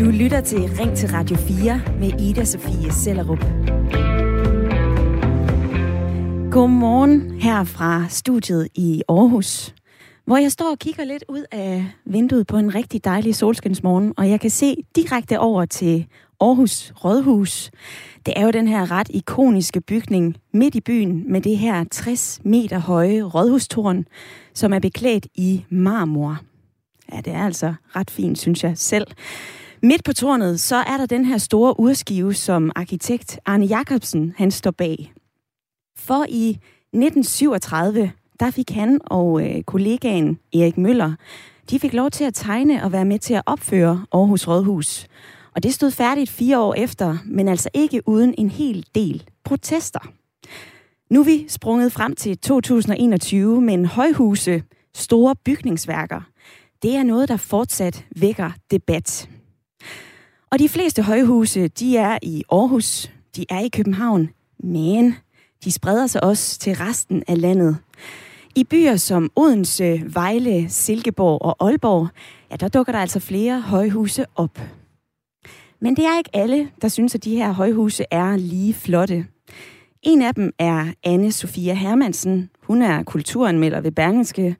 Du lytter til Ring til Radio 4 med Ida Sofie Sellerup. Godmorgen her fra studiet i Aarhus, hvor jeg står og kigger lidt ud af vinduet på en rigtig dejlig solskinsmorgen, og jeg kan se direkte over til Aarhus Rådhus. Det er jo den her ret ikoniske bygning midt i byen med det her 60 meter høje rådhustårn, som er beklædt i marmor. Ja, det er altså ret fint, synes jeg selv. Midt på tårnet, så er der den her store urskive, som arkitekt Arne Jacobsen, han står bag. For i 1937, der fik han og øh, kollegaen Erik Møller, de fik lov til at tegne og være med til at opføre Aarhus Rådhus. Og det stod færdigt fire år efter, men altså ikke uden en hel del protester. Nu er vi sprunget frem til 2021 med højhuse, store bygningsværker. Det er noget, der fortsat vækker debat. Og de fleste højhuse, de er i Aarhus, de er i København, men de spreder sig også til resten af landet. I byer som Odense, Vejle, Silkeborg og Aalborg, ja, der dukker der altså flere højhuse op. Men det er ikke alle, der synes, at de her højhuse er lige flotte. En af dem er anne Sofia Hermansen. Hun er kulturanmelder ved Bergenske.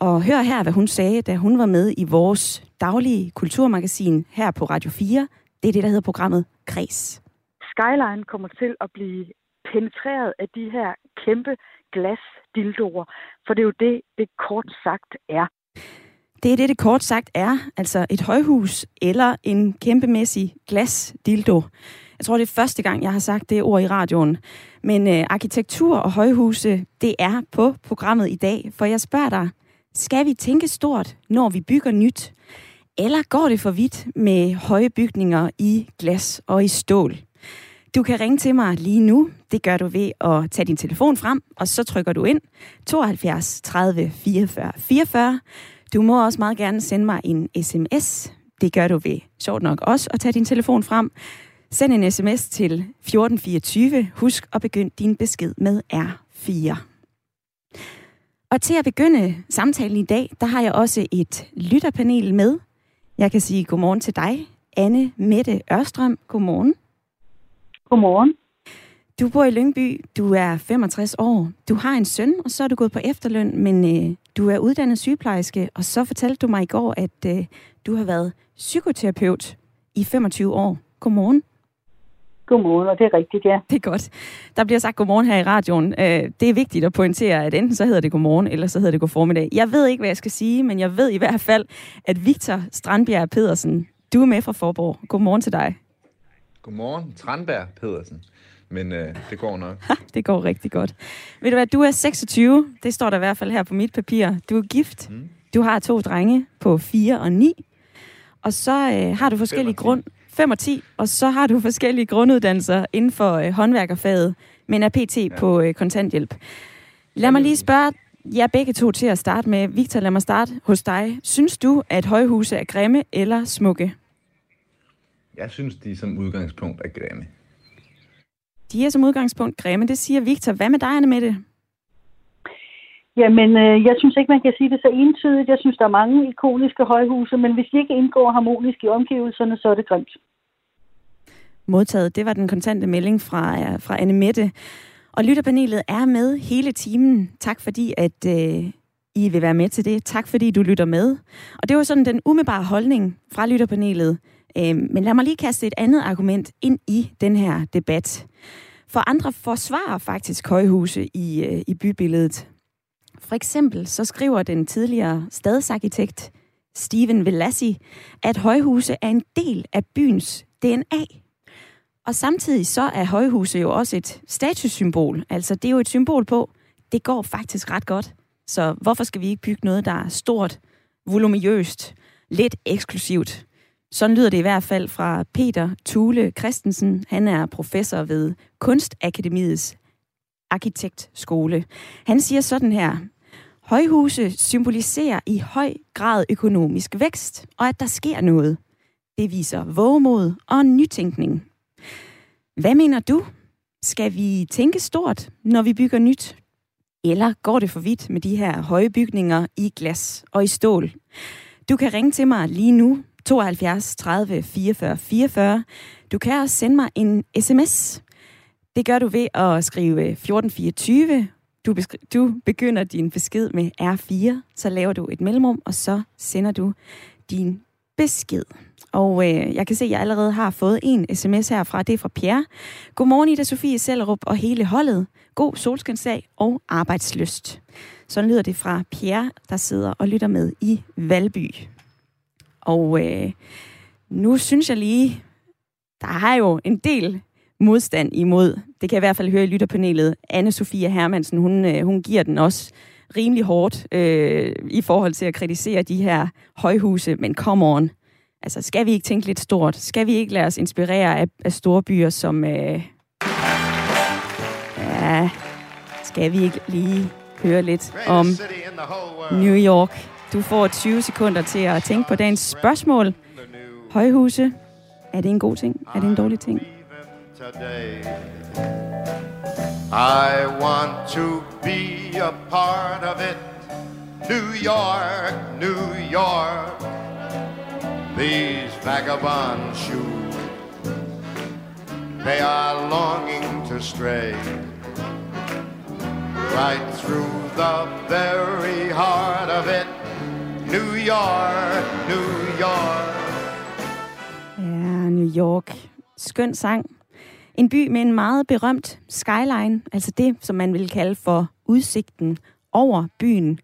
Og hør her, hvad hun sagde, da hun var med i vores daglige kulturmagasin her på Radio 4. Det er det, der hedder programmet Kres. Skyline kommer til at blive penetreret af de her kæmpe glasdildoer, for det er jo det, det kort sagt er. Det er det, det kort sagt er, altså et højhus eller en kæmpemæssig glasdildo. Jeg tror, det er første gang, jeg har sagt det ord i radioen. Men øh, arkitektur og højhuse, det er på programmet i dag. For jeg spørger dig, skal vi tænke stort, når vi bygger nyt? Eller går det for vidt med høje bygninger i glas og i stål? Du kan ringe til mig lige nu. Det gør du ved at tage din telefon frem, og så trykker du ind 72 30 44 44. Du må også meget gerne sende mig en sms. Det gør du ved, sjovt nok også, at tage din telefon frem. Send en sms til 1424. Husk at begynde din besked med R4. Og til at begynde samtalen i dag, der har jeg også et lytterpanel med. Jeg kan sige godmorgen til dig, Anne Mette Ørstrøm. Godmorgen. Godmorgen. Du bor i Lyngby, du er 65 år, du har en søn, og så er du gået på efterløn, men øh, du er uddannet sygeplejerske, og så fortalte du mig i går, at øh, du har været psykoterapeut i 25 år. Godmorgen. Godmorgen, og det er rigtigt, ja. Det er godt. Der bliver sagt godmorgen her i radioen. Øh, det er vigtigt at pointere, at enten så hedder det godmorgen, eller så hedder det god formiddag. Jeg ved ikke, hvad jeg skal sige, men jeg ved i hvert fald, at Victor Strandbjerg Pedersen, du er med fra Forborg. Godmorgen til dig. Godmorgen, Strandberg Pedersen. Men øh, det går nok. Det går rigtig godt. Ved du hvad, du er 26. Det står der i hvert fald her på mit papir. Du er gift. Mm. Du har to drenge på 4 og 9. Og så øh, har du forskellige grund... 5 og 10. Og så har du forskellige grunduddannelser inden for øh, håndværkerfaget, men er PT ja. på øh, kontanthjælp. Lad mig lige spørge jer begge to til at starte med. Victor, lad mig starte hos dig. Synes du, at højhuse er grimme eller smukke? Jeg synes, de som udgangspunkt er grimme. De er som udgangspunkt grimme, det siger Victor. Hvad med dig, Anne med det? Jamen, øh, jeg synes ikke, man kan sige det så entydigt. Jeg synes, der er mange ikoniske højhuse, men hvis de ikke indgår harmonisk i omgivelserne, så er det grimt. Modtaget. Det var den kontante melding fra, øh, fra Anne Mette. Og lytterpanelet er med hele timen. Tak fordi, at øh, I vil være med til det. Tak fordi, du lytter med. Og det var sådan den umiddelbare holdning fra lytterpanelet. Øh, men lad mig lige kaste et andet argument ind i den her debat. For andre forsvarer faktisk højhuse i, øh, i bybilledet. For eksempel så skriver den tidligere stadsarkitekt Steven Velassi, at højhuse er en del af byens DNA. Og samtidig så er højhuse jo også et statussymbol. Altså det er jo et symbol på, det går faktisk ret godt. Så hvorfor skal vi ikke bygge noget, der er stort, voluminøst, lidt eksklusivt? Sådan lyder det i hvert fald fra Peter Thule Christensen. Han er professor ved Kunstakademiets arkitektskole. Han siger sådan her. Højhuse symboliserer i høj grad økonomisk vækst, og at der sker noget. Det viser vågemod og nytænkning. Hvad mener du? Skal vi tænke stort, når vi bygger nyt? Eller går det for vidt med de her høje bygninger i glas og i stål? Du kan ringe til mig lige nu, 72 30 44 44. Du kan også sende mig en sms. Det gør du ved at skrive 1424. Du, du begynder din besked med R4, så laver du et mellemrum, og så sender du din besked. Og øh, jeg kan se, at jeg allerede har fået en sms herfra. Det er fra Pierre. Godmorgen, Ida Sofie Sellerup og hele holdet. God solskinsdag og arbejdsløst. Sådan lyder det fra Pierre, der sidder og lytter med i Valby. Og øh, nu synes jeg lige, der er jo en del modstand imod, det kan jeg i hvert fald høre i lytterpanelet, anne Sofia Hermansen, hun, øh, hun giver den også rimelig hårdt øh, i forhold til at kritisere de her højhuse, men come on. Altså, skal vi ikke tænke lidt stort? Skal vi ikke lade os inspirere af, af store byer som... Øh, ja, skal vi ikke lige høre lidt om New York? Du får 20 sekunder til at tænke på dagens spørgsmål. Højhuse, er det en god ting? Er det en dårlig ting? I want to be a part of it. New York, New York. These vagabond shoes, they are longing to stray right through the very heart of it. New York, New York. Ja, New York. Skøn sang. En by med en meget berømt skyline, altså det, som man vil kalde for udsigten over byen,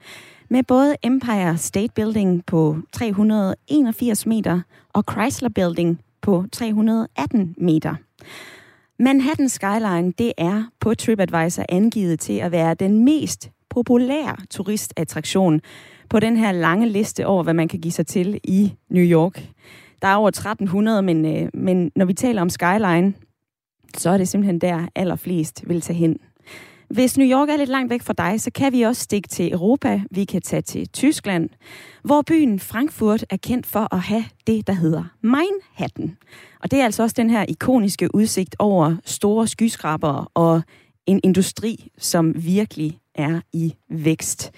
med både Empire State Building på 381 meter og Chrysler Building på 318 meter. Manhattan Skyline, det er på TripAdvisor angivet til at være den mest populære turistattraktion på den her lange liste over, hvad man kan give sig til i New York. Der er over 1300, men, øh, men når vi taler om Skyline, så er det simpelthen der allerflest vil tage hen. Hvis New York er lidt langt væk fra dig, så kan vi også stikke til Europa. Vi kan tage til Tyskland, hvor byen Frankfurt er kendt for at have det, der hedder Manhattan. Og det er altså også den her ikoniske udsigt over store skyskrabere og en industri, som virkelig er i vækst.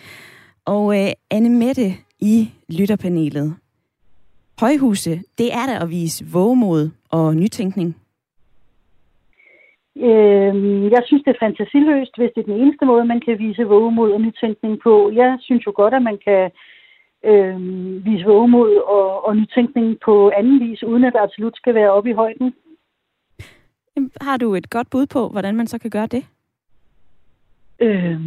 Og øh, Anne Mette i lytterpanelet. Højhuse, det er der at vise vågemod og nytænkning. Øh, jeg synes, det er fantasiløst, hvis det er den eneste måde, man kan vise vågemod og nytænkning på. Jeg synes jo godt, at man kan øh, vise vågemod og, og nytænkning på anden vis, uden at det absolut skal være oppe i højden. Har du et godt bud på, hvordan man så kan gøre det? Øh,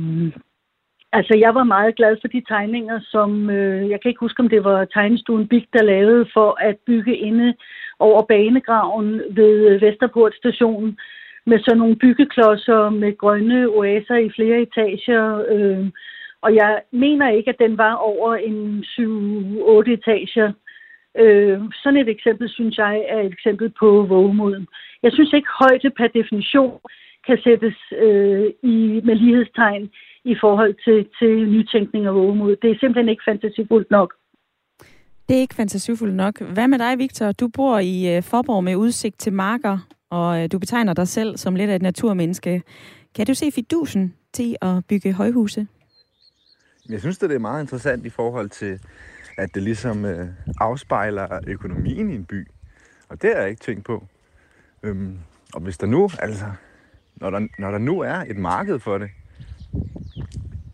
altså, jeg var meget glad for de tegninger, som, øh, jeg kan ikke huske, om det var tegnestuen Big, der lavede for at bygge inde over banegraven ved Vesterport station med sådan nogle byggeklodser med grønne oaser i flere etager. Øh, og jeg mener ikke, at den var over en 7-8 etager. Øh, sådan et eksempel, synes jeg, er et eksempel på vågemoden. Jeg synes ikke, højde per definition kan sættes øh, i, med lighedstegn i forhold til, til nytænkning og vågemod. Det er simpelthen ikke fantasifuldt nok. Det er ikke fantasifuldt nok. Hvad med dig, Victor? Du bor i øh, Forborg med udsigt til marker og øh, du betegner dig selv som lidt af et naturmenneske. Kan du se fidusen til at bygge højhuse? Jeg synes, det er meget interessant i forhold til, at det ligesom øh, afspejler økonomien i en by. Og det har jeg ikke tænkt på. Øhm, og hvis der nu, altså, når der, når der nu er et marked for det,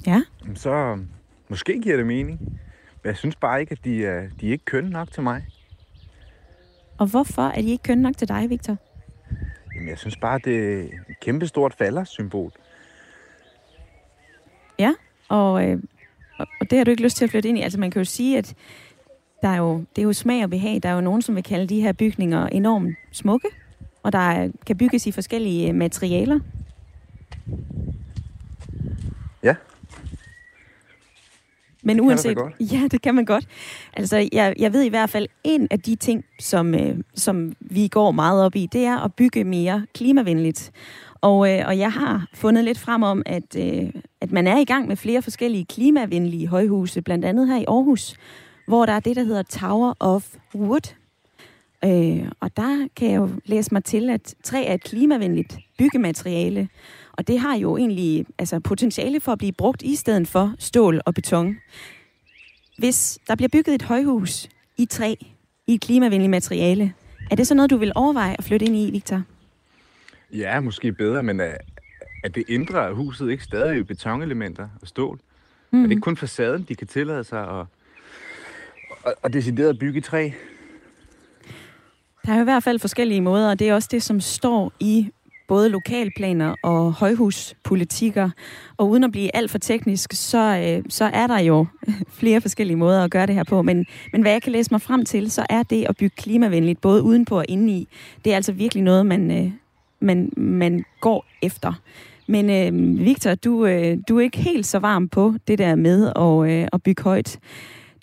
ja. så måske giver det mening. Men jeg synes bare ikke, at de er, de er ikke kønne nok til mig. Og hvorfor er de ikke kønne nok til dig, Victor? Jamen, jeg synes bare, det er et kæmpestort faldersymbol. Ja, og, øh, og det har du ikke lyst til at flytte ind i. Altså, man kan jo sige, at der er jo, det er jo smag og behag. Der er jo nogen, som vil kalde de her bygninger enormt smukke, og der kan bygges i forskellige materialer. Ja, men det uanset, kan ja, det kan man godt. Altså, jeg, jeg ved i hvert fald, en af de ting, som, øh, som vi går meget op i, det er at bygge mere klimavenligt. Og, øh, og jeg har fundet lidt frem om, at, øh, at man er i gang med flere forskellige klimavenlige højhuse, blandt andet her i Aarhus, hvor der er det, der hedder Tower of Wood. Øh, og der kan jeg jo læse mig til, at træ er et klimavenligt byggemateriale. Og det har jo egentlig altså, potentiale for at blive brugt i stedet for stål og beton. Hvis der bliver bygget et højhus i træ, i et klimavenligt materiale, er det så noget, du vil overveje at flytte ind i, Victor? Ja, måske bedre, men er, er det indre af huset ikke stadig betonelementer og stål? Mm. Er det ikke kun facaden, de kan tillade sig at, at, at decideret bygge i træ? Der er jo i hvert fald forskellige måder, og det er også det, som står i både lokalplaner og højhuspolitikker. Og uden at blive alt for teknisk, så, øh, så er der jo flere forskellige måder at gøre det her på. Men, men hvad jeg kan læse mig frem til, så er det at bygge klimavenligt, både udenpå og indeni, det er altså virkelig noget, man, øh, man, man går efter. Men øh, Victor, du, øh, du er ikke helt så varm på det der med at, øh, at bygge højt.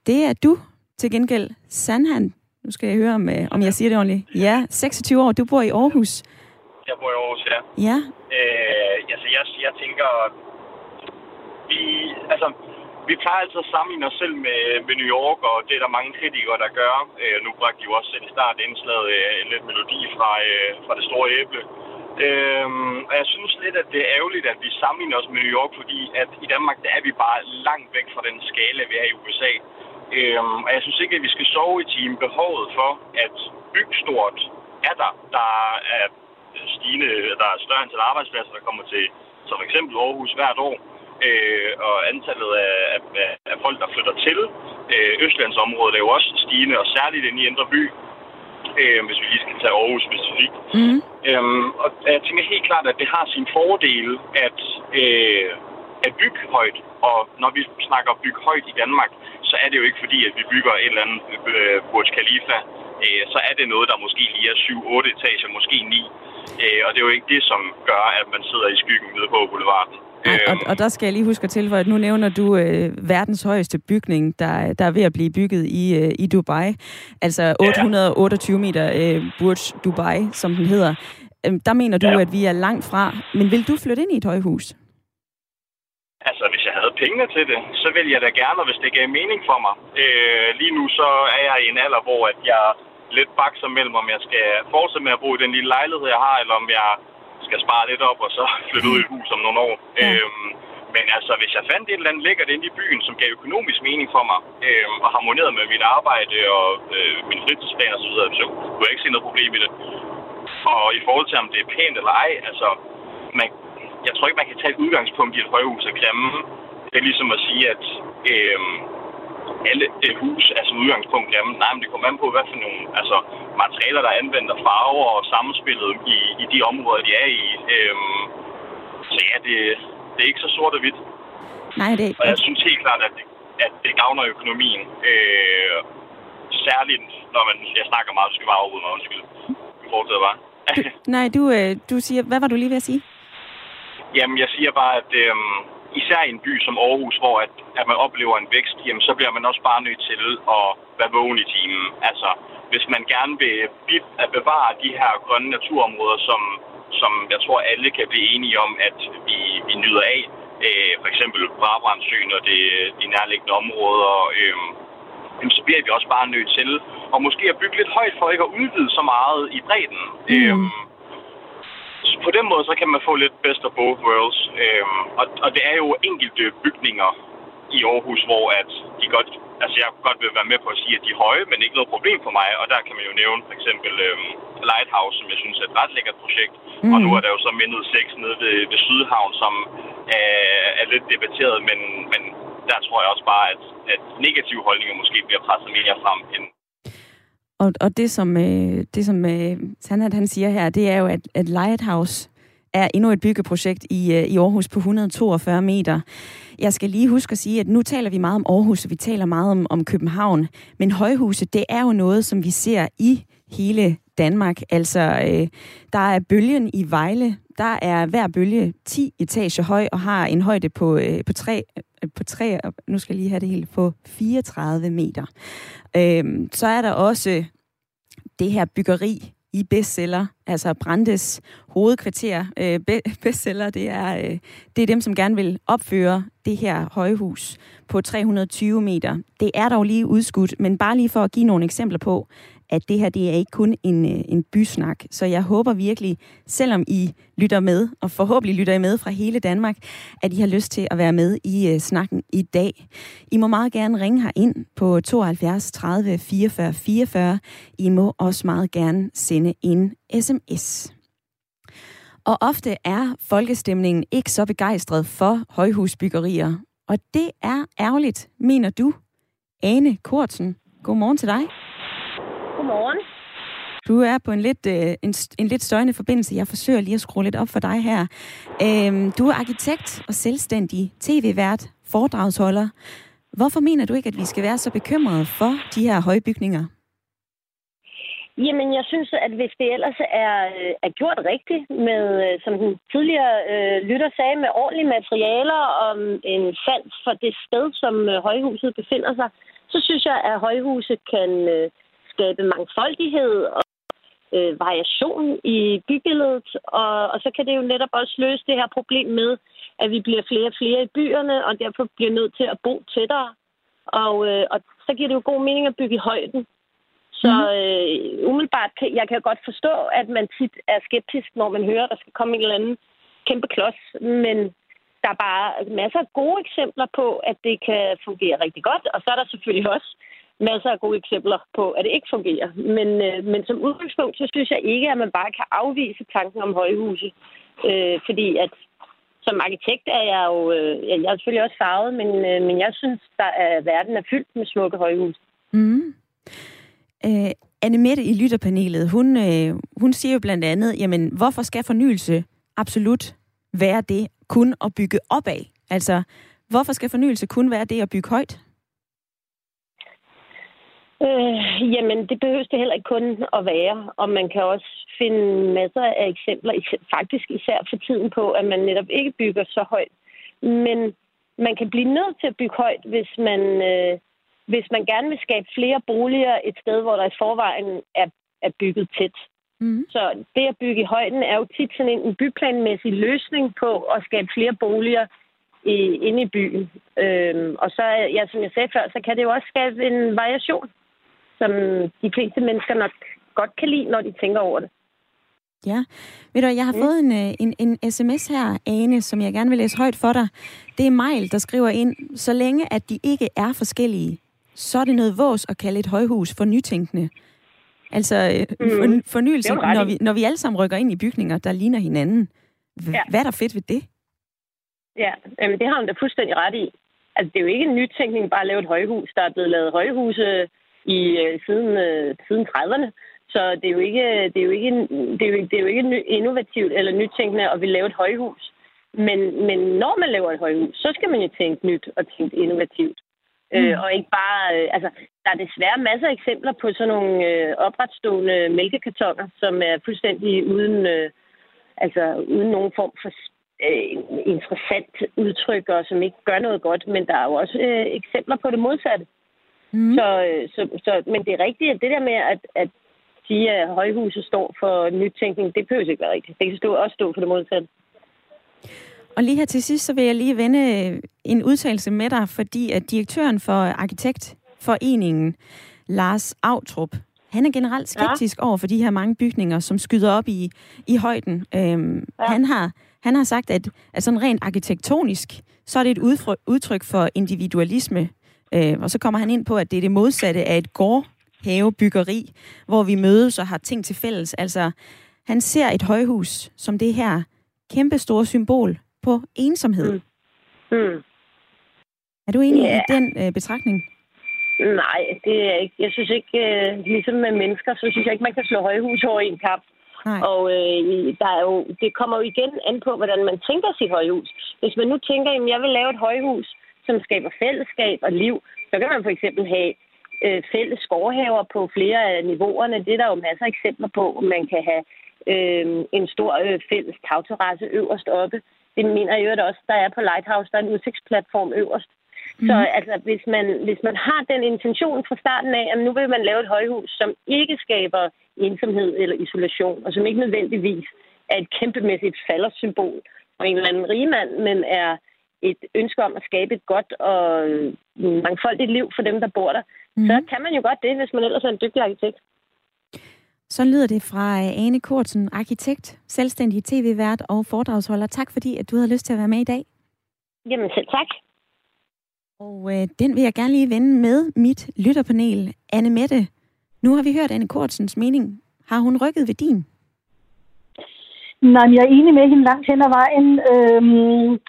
Det er du til gengæld, Sandhan. Nu skal jeg høre, om, øh, om jeg siger det ordentligt. Ja, 26 år. Du bor i Aarhus. Jeg bor i Aarhus, ja. Ja. Øh, altså, jeg, jeg tænker, vi, altså, vi plejer altid at sammenligne os selv med, med New York, og det er der mange kritikere, der gør. Øh, nu bragte de jo også i start indslaget øh, en lidt melodi fra, øh, fra det store æble. Øh, og jeg synes lidt, at det er ærgerligt, at vi sammenligner os med New York, fordi at i Danmark, der er vi bare langt væk fra den skala, vi er i USA. Øh, og jeg synes ikke, at vi skal sove i timen. Behovet for at bygge stort er der. Der er stigende, der er større antal arbejdspladser, der kommer til som eksempel Aarhus hvert år. Øh, og antallet af, af, af folk, der flytter til øh, Østlandsområdet, er jo også stigende, og særligt ind i Indre By, øh, hvis vi lige skal tage Aarhus specifikt. Mm. Øhm, og jeg tænker helt klart, at det har sin fordele at, øh, at bygge højt. Og når vi snakker bygge højt i Danmark, så er det jo ikke fordi, at vi bygger et eller andet øh, Burj Khalifa. Øh, så er det noget, der måske lige er 7-8 etager, måske 9. Øh, og det er jo ikke det, som gør, at man sidder i skyggen ude på Boulevard. Ej, og, og der skal jeg lige huske at tilføje, at nu nævner du øh, verdens højeste bygning, der, der er ved at blive bygget i, øh, i Dubai. Altså 828 ja. meter øh, Burj Dubai, som den hedder. Øh, der mener du, ja. at vi er langt fra. Men vil du flytte ind i et højhus? Altså, hvis jeg havde penge til det, så ville jeg da gerne, hvis det gav mening for mig. Øh, lige nu så er jeg i en alder, hvor at jeg lidt bakser mellem, om jeg skal fortsætte med at bo i den lille lejlighed, jeg har, eller om jeg skal spare lidt op og så flytte ud i hus om nogle år. Ja. Øhm, men altså, hvis jeg fandt et eller andet lækkert inde i byen, som gav økonomisk mening for mig, øhm, og harmonerede med mit arbejde og øh, min fritidsplan osv., så, så kunne jeg ikke se noget problem i det. Og i forhold til, om det er pænt eller ej, altså, man, jeg tror ikke, man kan tage et udgangspunkt i et højhus og glemme. Det er ligesom at sige, at øhm, alle det hus er som udgangspunkt jamen, Nej, men det kommer an på, hvad for nogle altså, materialer, der er anvendt, og farver og sammenspillet i, i de områder, de er i. Øhm, så ja, det, det er ikke så sort og hvidt. Nej, det er ikke. Og jeg synes helt klart, at det, at det gavner økonomien. Øh, særligt, når man... Jeg snakker meget, du skal bare overhovedet mig, undskyld. Vi fortsætter bare. du, nej, du, øh, du siger... Hvad var du lige ved at sige? Jamen, jeg siger bare, at... Øh, især i en by som Aarhus, hvor at, at man oplever en vækst, jamen, så bliver man også bare nødt til at være vågen i timen. Altså, hvis man gerne vil at bevare de her grønne naturområder, som, som jeg tror alle kan blive enige om, at vi, vi nyder af, øh, for eksempel Brabrandsøen og det, de nærliggende områder, øh, jamen, så bliver vi også bare nødt til og måske at bygge lidt højt for ikke at udvide så meget i bredden. Mm. Øh, på den måde, så kan man få lidt best of both worlds. Øhm, og, og det er jo enkelte bygninger i Aarhus, hvor at de godt, altså jeg godt vil være med på at sige, at de er høje, men ikke noget problem for mig. Og der kan man jo nævne for eksempel øhm, Lighthouse, som jeg synes er et ret lækkert projekt. Mm. Og nu er der jo så mindet 6 nede ved, ved Sydhavn, som er, er lidt debatteret, men, men der tror jeg også bare, at, at negative holdninger måske bliver presset mere frem end og, og det, som, øh, det, som øh, Sandhat, han siger her, det er jo, at, at Lighthouse er endnu et byggeprojekt i, øh, i Aarhus på 142 meter. Jeg skal lige huske at sige, at nu taler vi meget om Aarhus, og vi taler meget om, om København. Men højhuse, det er jo noget, som vi ser i hele Danmark. Altså, øh, der er bølgen i Vejle. Der er hver bølge 10 etager høj og har en højde på, øh, på, 3, øh, på 3, nu skal jeg lige have det helt, på 34 meter. Øhm, så er der også det her byggeri i bestseller, altså Brandes hovedkvarter. Øh, bestseller, det er, øh, det er dem, som gerne vil opføre det her højhus på 320 meter. Det er dog lige udskudt, men bare lige for at give nogle eksempler på, at det her det er ikke kun en, øh, en bysnak. Så jeg håber virkelig, selvom I lytter med, og forhåbentlig lytter I med fra hele Danmark, at I har lyst til at være med i uh, snakken i dag. I må meget gerne ringe her ind på 72 30 44 44. I må også meget gerne sende en sms. Og ofte er folkestemningen ikke så begejstret for højhusbyggerier. Og det er ærgerligt, mener du. Ane Kortsen, godmorgen til dig. Godmorgen. Du er på en lidt, øh, en, en lidt støjende forbindelse. Jeg forsøger lige at skrue lidt op for dig her. Øhm, du er arkitekt og selvstændig tv-vært, foredragsholder. Hvorfor mener du ikke, at vi skal være så bekymrede for de her høje bygninger? Jamen, jeg synes, at hvis det ellers er, øh, er gjort rigtigt, med, øh, som den tidligere øh, lytter sagde, med ordentlige materialer og en sans for det sted, som øh, højhuset befinder sig, så synes jeg, at højhuset kan øh, skabe mangfoldighed og øh, variation i bybilledet. Og, og så kan det jo netop også løse det her problem med, at vi bliver flere og flere i byerne, og derfor bliver nødt til at bo tættere. Og, øh, og så giver det jo god mening at bygge i højden. Så mhm. øh, umiddelbart, kan, jeg kan godt forstå, at man tit er skeptisk, når man hører, at der skal komme en eller anden kæmpe klods. Men der er bare masser af gode eksempler på, at det kan fungere rigtig godt. Og så er der selvfølgelig også masser af gode eksempler på, at det ikke fungerer. Men, øh, men som udgangspunkt, så synes jeg ikke, at man bare kan afvise tanken om højhuse. Øh, fordi at som arkitekt er jeg jo, øh, jeg er selvfølgelig også farvet, men, øh, men jeg synes, der er, verden er fyldt med smukke højhuse. Mm. Øh, Anne Mette i lytterpanelet, hun, øh, hun siger jo blandt andet, jamen, hvorfor skal fornyelse absolut være det kun at bygge opad? Altså, hvorfor skal fornyelse kun være det at bygge højt? Øh, jamen, det behøves det heller ikke kun at være, og man kan også finde masser af eksempler, faktisk især for tiden på, at man netop ikke bygger så højt. Men man kan blive nødt til at bygge højt, hvis man, øh, hvis man gerne vil skabe flere boliger et sted, hvor der i forvejen er, er bygget tæt. Mm. Så det at bygge i højden er jo tit sådan en, byplanmæssig løsning på at skabe flere boliger i, inde i byen. Øhm, og så, ja, som jeg sagde før, så kan det jo også skabe en variation som de fleste mennesker nok godt kan lide, når de tænker over det. Ja, ved du, jeg har mm. fået en, øh, en, en sms her, Ane, som jeg gerne vil læse højt for dig. Det er Majl, der skriver ind, så længe at de ikke er forskellige, så er det noget vås at kalde et højhus for nytænkende. Altså mm. for, fornyelse, når vi, når vi alle sammen rykker ind i bygninger, der ligner hinanden. Ja. Hvad er der fedt ved det? Ja, jamen, det har han da fuldstændig ret i. Altså, det er jo ikke en nytænkning bare at lave et højhus. Der er blevet lavet højhuse i øh, siden, øh, siden 30'erne. Så det er jo ikke, det er jo ikke, det er jo, det er jo ikke innovativt eller nytænkende at vil lave et højhus. Men, men når man laver et højhus, så skal man jo tænke nyt og tænke innovativt. Mm. Øh, og ikke bare... Øh, altså, der er desværre masser af eksempler på sådan nogle øh, opretstående mælkekartoner, som er fuldstændig uden, øh, altså, uden nogen form for øh, interessant udtryk, og som ikke gør noget godt. Men der er jo også øh, eksempler på det modsatte. Mm. Så, øh, så, så, men det er rigtigt, at det der med, at, at sige, at højhuset står for nytænkning, det behøver ikke være rigtigt. Det kan stå, også stå for det modsatte. Og lige her til sidst, så vil jeg lige vende øh, en udtalelse med dig, fordi at direktøren for Arkitektforeningen, Lars Autrup, han er generelt skeptisk ja. over for de her mange bygninger, som skyder op i, i højden. Øhm, ja. han, har, han har sagt, at, at sådan rent arkitektonisk, så er det et udtryk for individualisme, Øh, og så kommer han ind på, at det er det modsatte af et gårdhavebyggeri, hvor vi mødes og har ting til fælles. Altså, han ser et højhus som det her kæmpe store symbol på ensomhed. Mm. Mm. Er du enig yeah. i den øh, betragtning? Nej, det er ikke. Jeg synes ikke, øh, ligesom med mennesker, så synes jeg ikke, man kan slå højhus over en. Nej. Og øh, der er jo, det kommer jo igen an på, hvordan man tænker sit højhus. Hvis man nu tænker, at jeg vil lave et højhus, som skaber fællesskab og liv. Så kan man for eksempel have øh, fælles skovhaver på flere af niveauerne. Det er der jo masser af eksempler på. Man kan have øh, en stor øh, fælles tagterrasse øverst oppe. Det mener jeg jo også, der er på Lighthouse. Der er en udsigtsplatform øverst. Mm. Så altså, hvis man, hvis man har den intention fra starten af, at nu vil man lave et højhus, som ikke skaber ensomhed eller isolation, og som ikke nødvendigvis er et kæmpemæssigt faldersymbol for en eller anden rigmand, men er et ønske om at skabe et godt og øh, mangfoldigt liv for dem, der bor der, mm. så kan man jo godt det, hvis man ellers er en dygtig arkitekt. Så lyder det fra øh, Ane Kortsen, arkitekt, selvstændig tv-vært og foredragsholder. Tak fordi, at du havde lyst til at være med i dag. Jamen selv tak. Og øh, den vil jeg gerne lige vende med mit lytterpanel. Anne Mette, nu har vi hørt Anne Kortsens mening. Har hun rykket ved din? Nej, men jeg er enig med hende langt hen ad vejen. Øhm,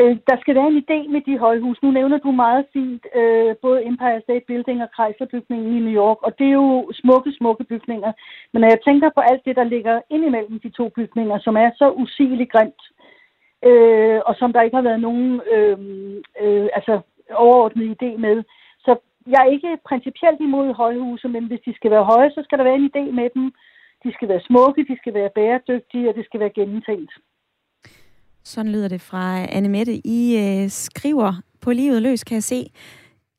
øh, der skal være en idé med de højhus. Nu nævner du meget fint øh, både Empire State Building og Chrysler-bygningen i New York, og det er jo smukke, smukke bygninger. Men når jeg tænker på alt det, der ligger indimellem de to bygninger, som er så usigeligt grimt, øh, og som der ikke har været nogen øh, øh, altså, overordnet idé med, så jeg er ikke principielt imod højhuse, men hvis de skal være høje, så skal der være en idé med dem. De skal være smukke, de skal være bæredygtige, og det skal være gennemtænkt. Sådan lyder det fra Anne Mette. I øh, skriver på livet løs, kan jeg se.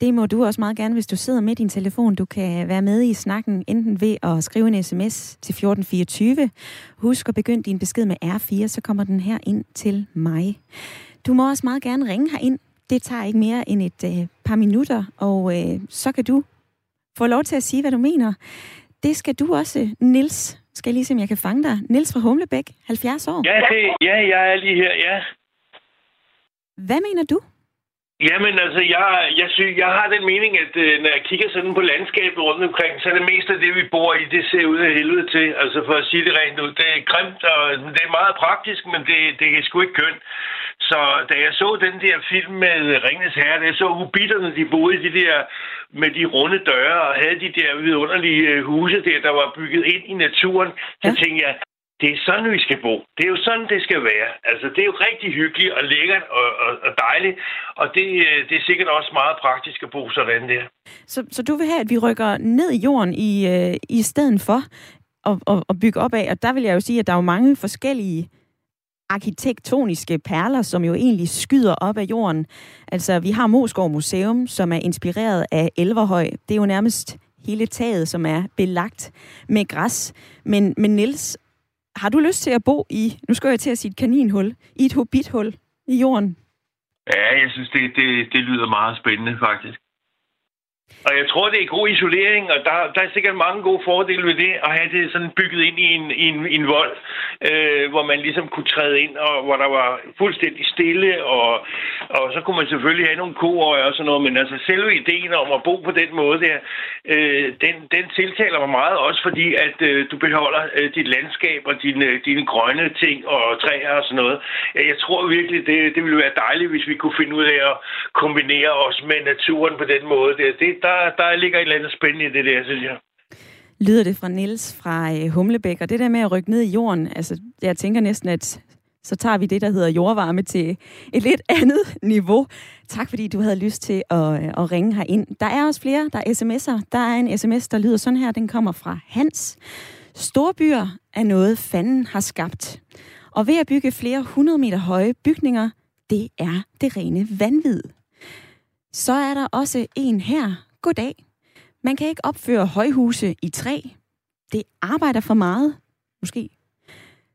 Det må du også meget gerne, hvis du sidder med din telefon. Du kan være med i snakken, enten ved at skrive en sms til 1424. Husk at begynde din besked med R4, så kommer den her ind til mig. Du må også meget gerne ringe ind. Det tager ikke mere end et øh, par minutter, og øh, så kan du få lov til at sige, hvad du mener. Det skal du også, Nils skal jeg lige se, om jeg kan fange dig. Nils fra Humlebæk, 70 år. Ja, det, ja, jeg er lige her, ja. Hvad mener du? Jamen altså, jeg, jeg, synes, jeg har den mening, at øh, når jeg kigger sådan på landskabet rundt omkring, så er det mest af det, vi bor i, det ser ud af helvede til. Altså for at sige det rent ud, det er grimt, og det er meget praktisk, men det, det er sgu ikke kønt. Så da jeg så den der film med Ringnes Herre, da jeg så hobitterne, de boede i de der med de runde døre og havde de der vidunderlige øh, huse der, der var bygget ind i naturen, så ja. tænkte jeg, det er sådan, vi skal bo. Det er jo sådan, det skal være. Altså, det er jo rigtig hyggeligt og lækkert og, og, og dejligt, og det, øh, det er sikkert også meget praktisk at bo sådan der. Så, så du vil have, at vi rykker ned i jorden i, øh, i stedet for at, at, at bygge op af, og der vil jeg jo sige, at der er jo mange forskellige arkitektoniske perler, som jo egentlig skyder op af jorden. Altså, vi har Moskov Museum, som er inspireret af Elverhøj. Det er jo nærmest hele taget, som er belagt med græs. Men, men Niels, har du lyst til at bo i, nu skal jeg til at sige et kaninhul, i et hobbithul i jorden? Ja, jeg synes, det, det, det lyder meget spændende, faktisk. Og jeg tror, det er god isolering, og der, der er sikkert mange gode fordele ved det, at have det sådan bygget ind i en, i en, i en vold, øh, hvor man ligesom kunne træde ind, og hvor der var fuldstændig stille, og, og så kunne man selvfølgelig have nogle koer og sådan noget, men altså selve ideen om at bo på den måde der, øh, den, den tiltaler mig meget, også fordi at øh, du beholder øh, dit landskab og dine, dine grønne ting og træer og sådan noget. Jeg tror virkelig, det, det ville være dejligt, hvis vi kunne finde ud af at kombinere os med naturen på den måde. Det, det, der, der ligger et eller andet spændende i det der, synes jeg. Lyder det fra Niels fra øh, Humlebæk, og det der med at rykke ned i jorden, altså jeg tænker næsten, at så tager vi det, der hedder jordvarme til et lidt andet niveau. Tak fordi du havde lyst til at, øh, at ringe ind. Der er også flere, der er sms'er. Der er en sms, der lyder sådan her, den kommer fra Hans. Storbyer er noget, fanden har skabt. Og ved at bygge flere hundrede meter høje bygninger, det er det rene vanvid. Så er der også en her. Goddag. Man kan ikke opføre højhuse i træ. Det arbejder for meget. Måske.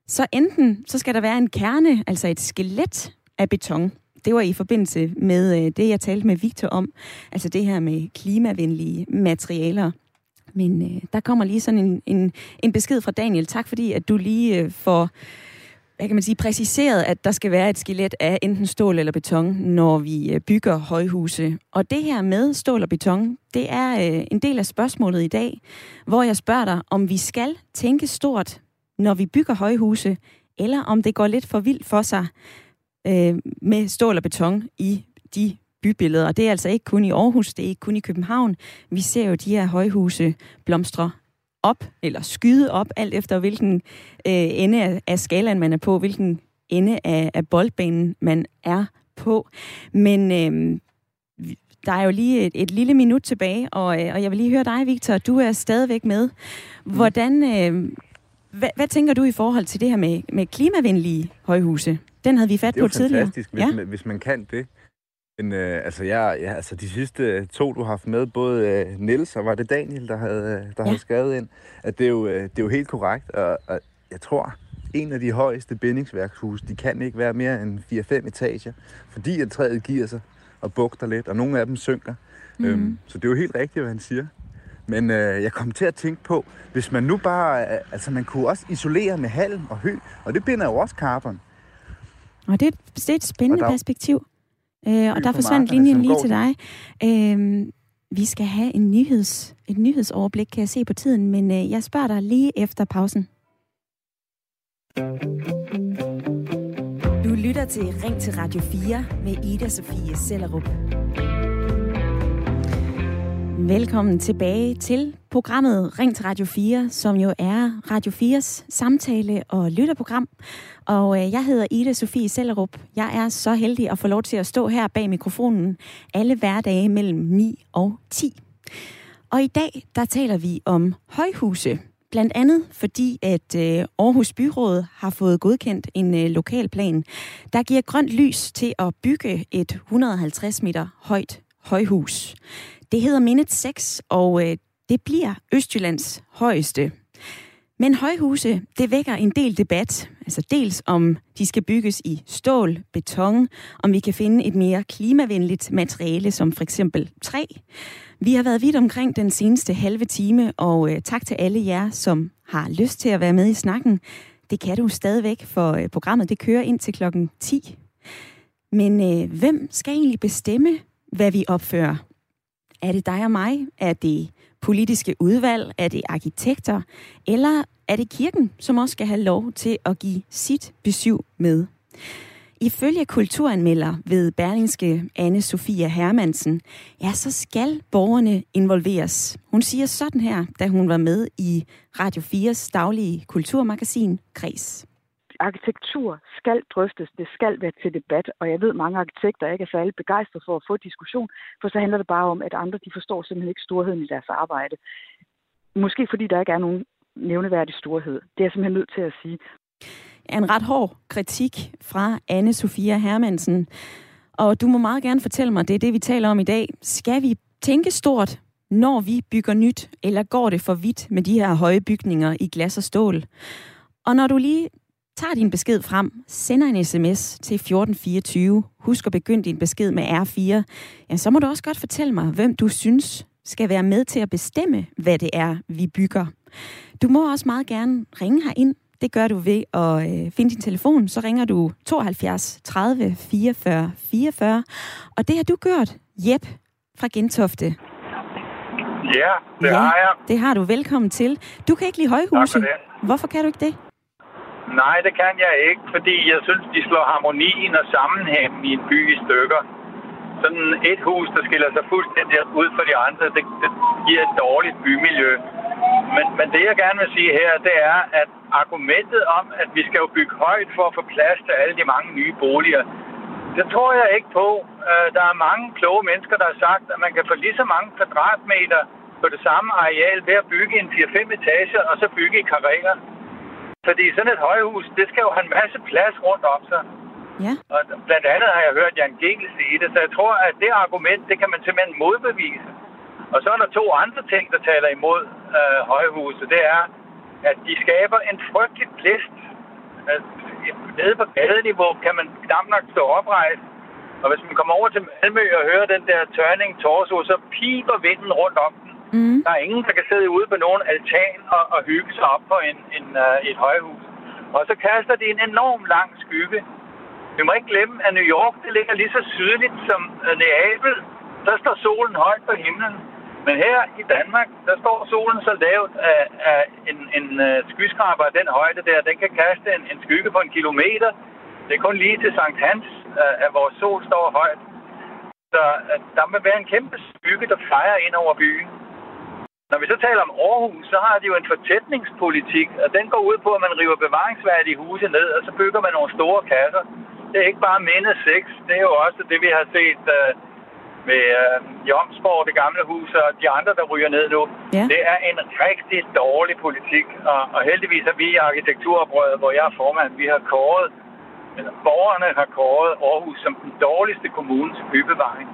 Så enten så skal der være en kerne, altså et skelet af beton. Det var i forbindelse med øh, det, jeg talte med Victor om. Altså det her med klimavenlige materialer. Men øh, der kommer lige sådan en, en, en besked fra Daniel. Tak fordi, at du lige øh, får hvad kan man sige, præciseret, at der skal være et skelet af enten stål eller beton, når vi øh, bygger højhuse. Og det her med stål og beton, det er øh, en del af spørgsmålet i dag, hvor jeg spørger dig, om vi skal tænke stort, når vi bygger højhuse, eller om det går lidt for vildt for sig øh, med stål og beton i de bybilleder. Og det er altså ikke kun i Aarhus, det er ikke kun i København. Vi ser jo de her højhuse blomstre op, eller skyde op, alt efter hvilken øh, ende af, af skalaen man er på, hvilken ende af, af boldbanen man er på. Men øh, der er jo lige et, et lille minut tilbage, og, øh, og jeg vil lige høre dig, Victor. Du er stadigvæk med. Hvordan, øh, hvad, hvad tænker du i forhold til det her med, med klimavenlige højhuse? Den havde vi fat på tidligere. Det er jo fantastisk, hvis, ja? man, hvis man kan det. Men øh, altså, jeg, ja, altså, de sidste to, du har haft med, både øh, Niels og var det Daniel, der havde, øh, der ja. havde skrevet ind, at det er jo, øh, det er jo helt korrekt, og, og jeg tror, en af de højeste bindingsværkshuse, de kan ikke være mere end 4-5 etager, fordi at træet giver sig og bugter lidt, og nogle af dem synker. Mm. Øhm, så det er jo helt rigtigt, hvad han siger. Men øh, jeg kom til at tænke på, hvis man nu bare, øh, altså man kunne også isolere med halm og hø, og det binder jo også carbon. Og det, det er et spændende der, perspektiv. Øh, og der forsvandt linjen lige til dig. Øh, vi skal have en nyheds, et nyhedsoverblik, kan jeg se på tiden, men øh, jeg spørger dig lige efter pausen. Du lytter til Ring til Radio 4 med Ida Sofie Sellerup. Velkommen tilbage til programmet Ring til Radio 4, som jo er Radio 4's samtale- og lytterprogram. Og øh, jeg hedder Ida Sofie Sellerup. Jeg er så heldig at få lov til at stå her bag mikrofonen alle hverdage mellem 9 og 10. Og i dag, der taler vi om højhuse. Blandt andet fordi, at øh, Aarhus Byråd har fået godkendt en øh, lokalplan, der giver grønt lys til at bygge et 150 meter højt højhus. Det hedder Minute 6, og øh, det bliver Østjyllands højeste. Men højhuse, det vækker en del debat. Altså dels om de skal bygges i stål, beton, om vi kan finde et mere klimavenligt materiale, som for eksempel træ. Vi har været vidt omkring den seneste halve time, og øh, tak til alle jer, som har lyst til at være med i snakken. Det kan du stadigvæk, for øh, programmet det kører ind til klokken 10. Men øh, hvem skal egentlig bestemme, hvad vi opfører? Er det dig og mig? Er det politiske udvalg? Er det arkitekter? Eller er det kirken, som også skal have lov til at give sit besøg med? Ifølge kulturanmelder ved Berlingske anne Sofia Hermansen, ja, så skal borgerne involveres. Hun siger sådan her, da hun var med i Radio 4's daglige kulturmagasin Kres arkitektur skal drøftes, det skal være til debat, og jeg ved, at mange arkitekter ikke er særlig begejstrede for at få diskussion, for så handler det bare om, at andre de forstår simpelthen ikke storheden i deres arbejde. Måske fordi der ikke er nogen nævneværdig storhed. Det er jeg simpelthen nødt til at sige. En ret hård kritik fra anne Sofia Hermansen. Og du må meget gerne fortælle mig, det er det, vi taler om i dag. Skal vi tænke stort, når vi bygger nyt, eller går det for vidt med de her høje bygninger i glas og stål? Og når du lige tager din besked frem, sender en sms til 1424, husk at begynde din besked med R4, ja, så må du også godt fortælle mig, hvem du synes skal være med til at bestemme, hvad det er, vi bygger. Du må også meget gerne ringe ind. Det gør du ved at øh, finde din telefon. Så ringer du 72 30 44 44. Og det har du gjort, Jep fra Gentofte. Ja, det ja, har jeg. det har du. Velkommen til. Du kan ikke lide højhuse. Hvorfor kan du ikke det? Nej, det kan jeg ikke, fordi jeg synes, de slår harmonien og sammenhængen i en by i stykker. Sådan et hus, der skiller sig fuldstændig ud fra de andre, det, det giver et dårligt bymiljø. Men, men det, jeg gerne vil sige her, det er, at argumentet om, at vi skal jo bygge højt for at få plads til alle de mange nye boliger, det tror jeg ikke på. Øh, der er mange kloge mennesker, der har sagt, at man kan få lige så mange kvadratmeter på det samme areal ved at bygge en 4-5 etager, og så bygge i karrierer. Fordi sådan et højhus, det skal jo have en masse plads rundt om sig. Ja. Og blandt andet har jeg hørt Jan Gengel sige det, så jeg tror, at det argument, det kan man simpelthen modbevise. Og så er der to andre ting, der taler imod øh, højhuse. Det er, at de skaber en frygtelig blæst. Altså, nede på gadeniveau kan man knap nok stå oprejst. Og hvis man kommer over til Malmø og hører den der tørning torso, så piber vinden rundt om den. Mm. Der er ingen, der kan sidde ude på nogen altan og, og hygge sig op på en, en, uh, et højhus. Og så kaster det en enorm lang skygge. Vi må ikke glemme, at New York det ligger lige så sydligt som øh, Neapel. Der står solen højt på himlen. Men her i Danmark, der står solen så lavt, at, at en, en uh, skyskraber af den højde der, den kan kaste en, en skygge på en kilometer. Det er kun lige til Sankt Hans, uh, at vores sol står højt. Så uh, der må være en kæmpe skygge, der fejrer ind over byen. Når vi så taler om Aarhus, så har de jo en fortætningspolitik, og den går ud på, at man river bevaringsværdige huse ned, og så bygger man nogle store kasser. Det er ikke bare minde 6, det er jo også det, vi har set uh, med uh, Jomsborg, det gamle hus, og de andre, der ryger ned nu. Ja. Det er en rigtig dårlig politik, og, og heldigvis er vi i arkitekturoprøret, hvor jeg er formand, vi har kåret, eller borgerne har kåret Aarhus som den dårligste kommune til bybevaring.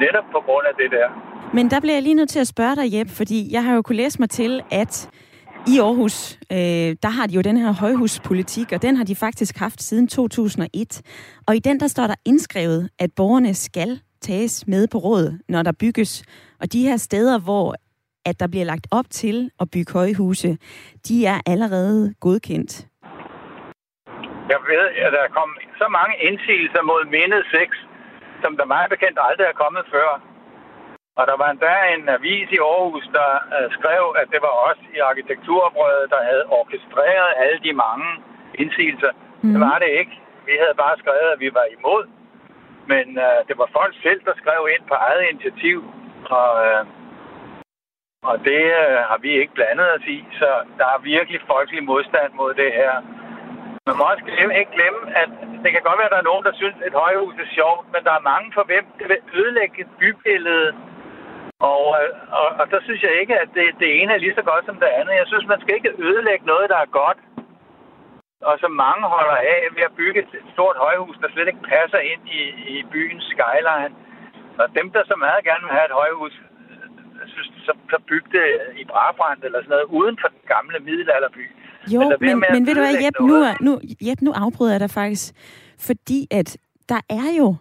Netop på grund af det der. Men der bliver jeg lige nødt til at spørge dig, Jeb, fordi jeg har jo kunne læse mig til, at I Aarhus, øh, der har de jo den her højhuspolitik, og den har de faktisk haft siden 2001. Og i den der står der indskrevet, at borgerne skal tages med på råd, når der bygges. Og de her steder, hvor at der bliver lagt op til at bygge højhuse, de er allerede godkendt. Jeg ved, at der er kommet så mange indsigelser mod mindet 6, som der meget bekendt aldrig er kommet før. Og der var endda en avis i Aarhus, der uh, skrev, at det var os i arkitekturoprøret, der havde orkestreret alle de mange indsigelser. Mm. Det var det ikke. Vi havde bare skrevet, at vi var imod. Men uh, det var folk selv, der skrev ind på eget initiativ. Og, uh, og det uh, har vi ikke blandet os i. Så der er virkelig folkelig modstand mod det her. Man må også glemme, ikke glemme, at det kan godt være, at der er nogen, der synes, at et højhus er sjovt, men der er mange for hvem det vil ødelægge bybilledet og, øh, og, og der synes jeg ikke, at det, det ene er lige så godt som det andet. Jeg synes, man skal ikke ødelægge noget, der er godt, og som mange holder af ved at bygge et stort højhus, der slet ikke passer ind i, i byens skyline. Og dem, der så meget gerne vil have et højhus, øh, synes, så, så bygge det i Brabrand eller sådan noget, uden for den gamle middelalderby. Jo, men, men, men ved du hvad, Jeb, nu, nu, Jeb, nu afbryder jeg dig faktisk, fordi at der er jo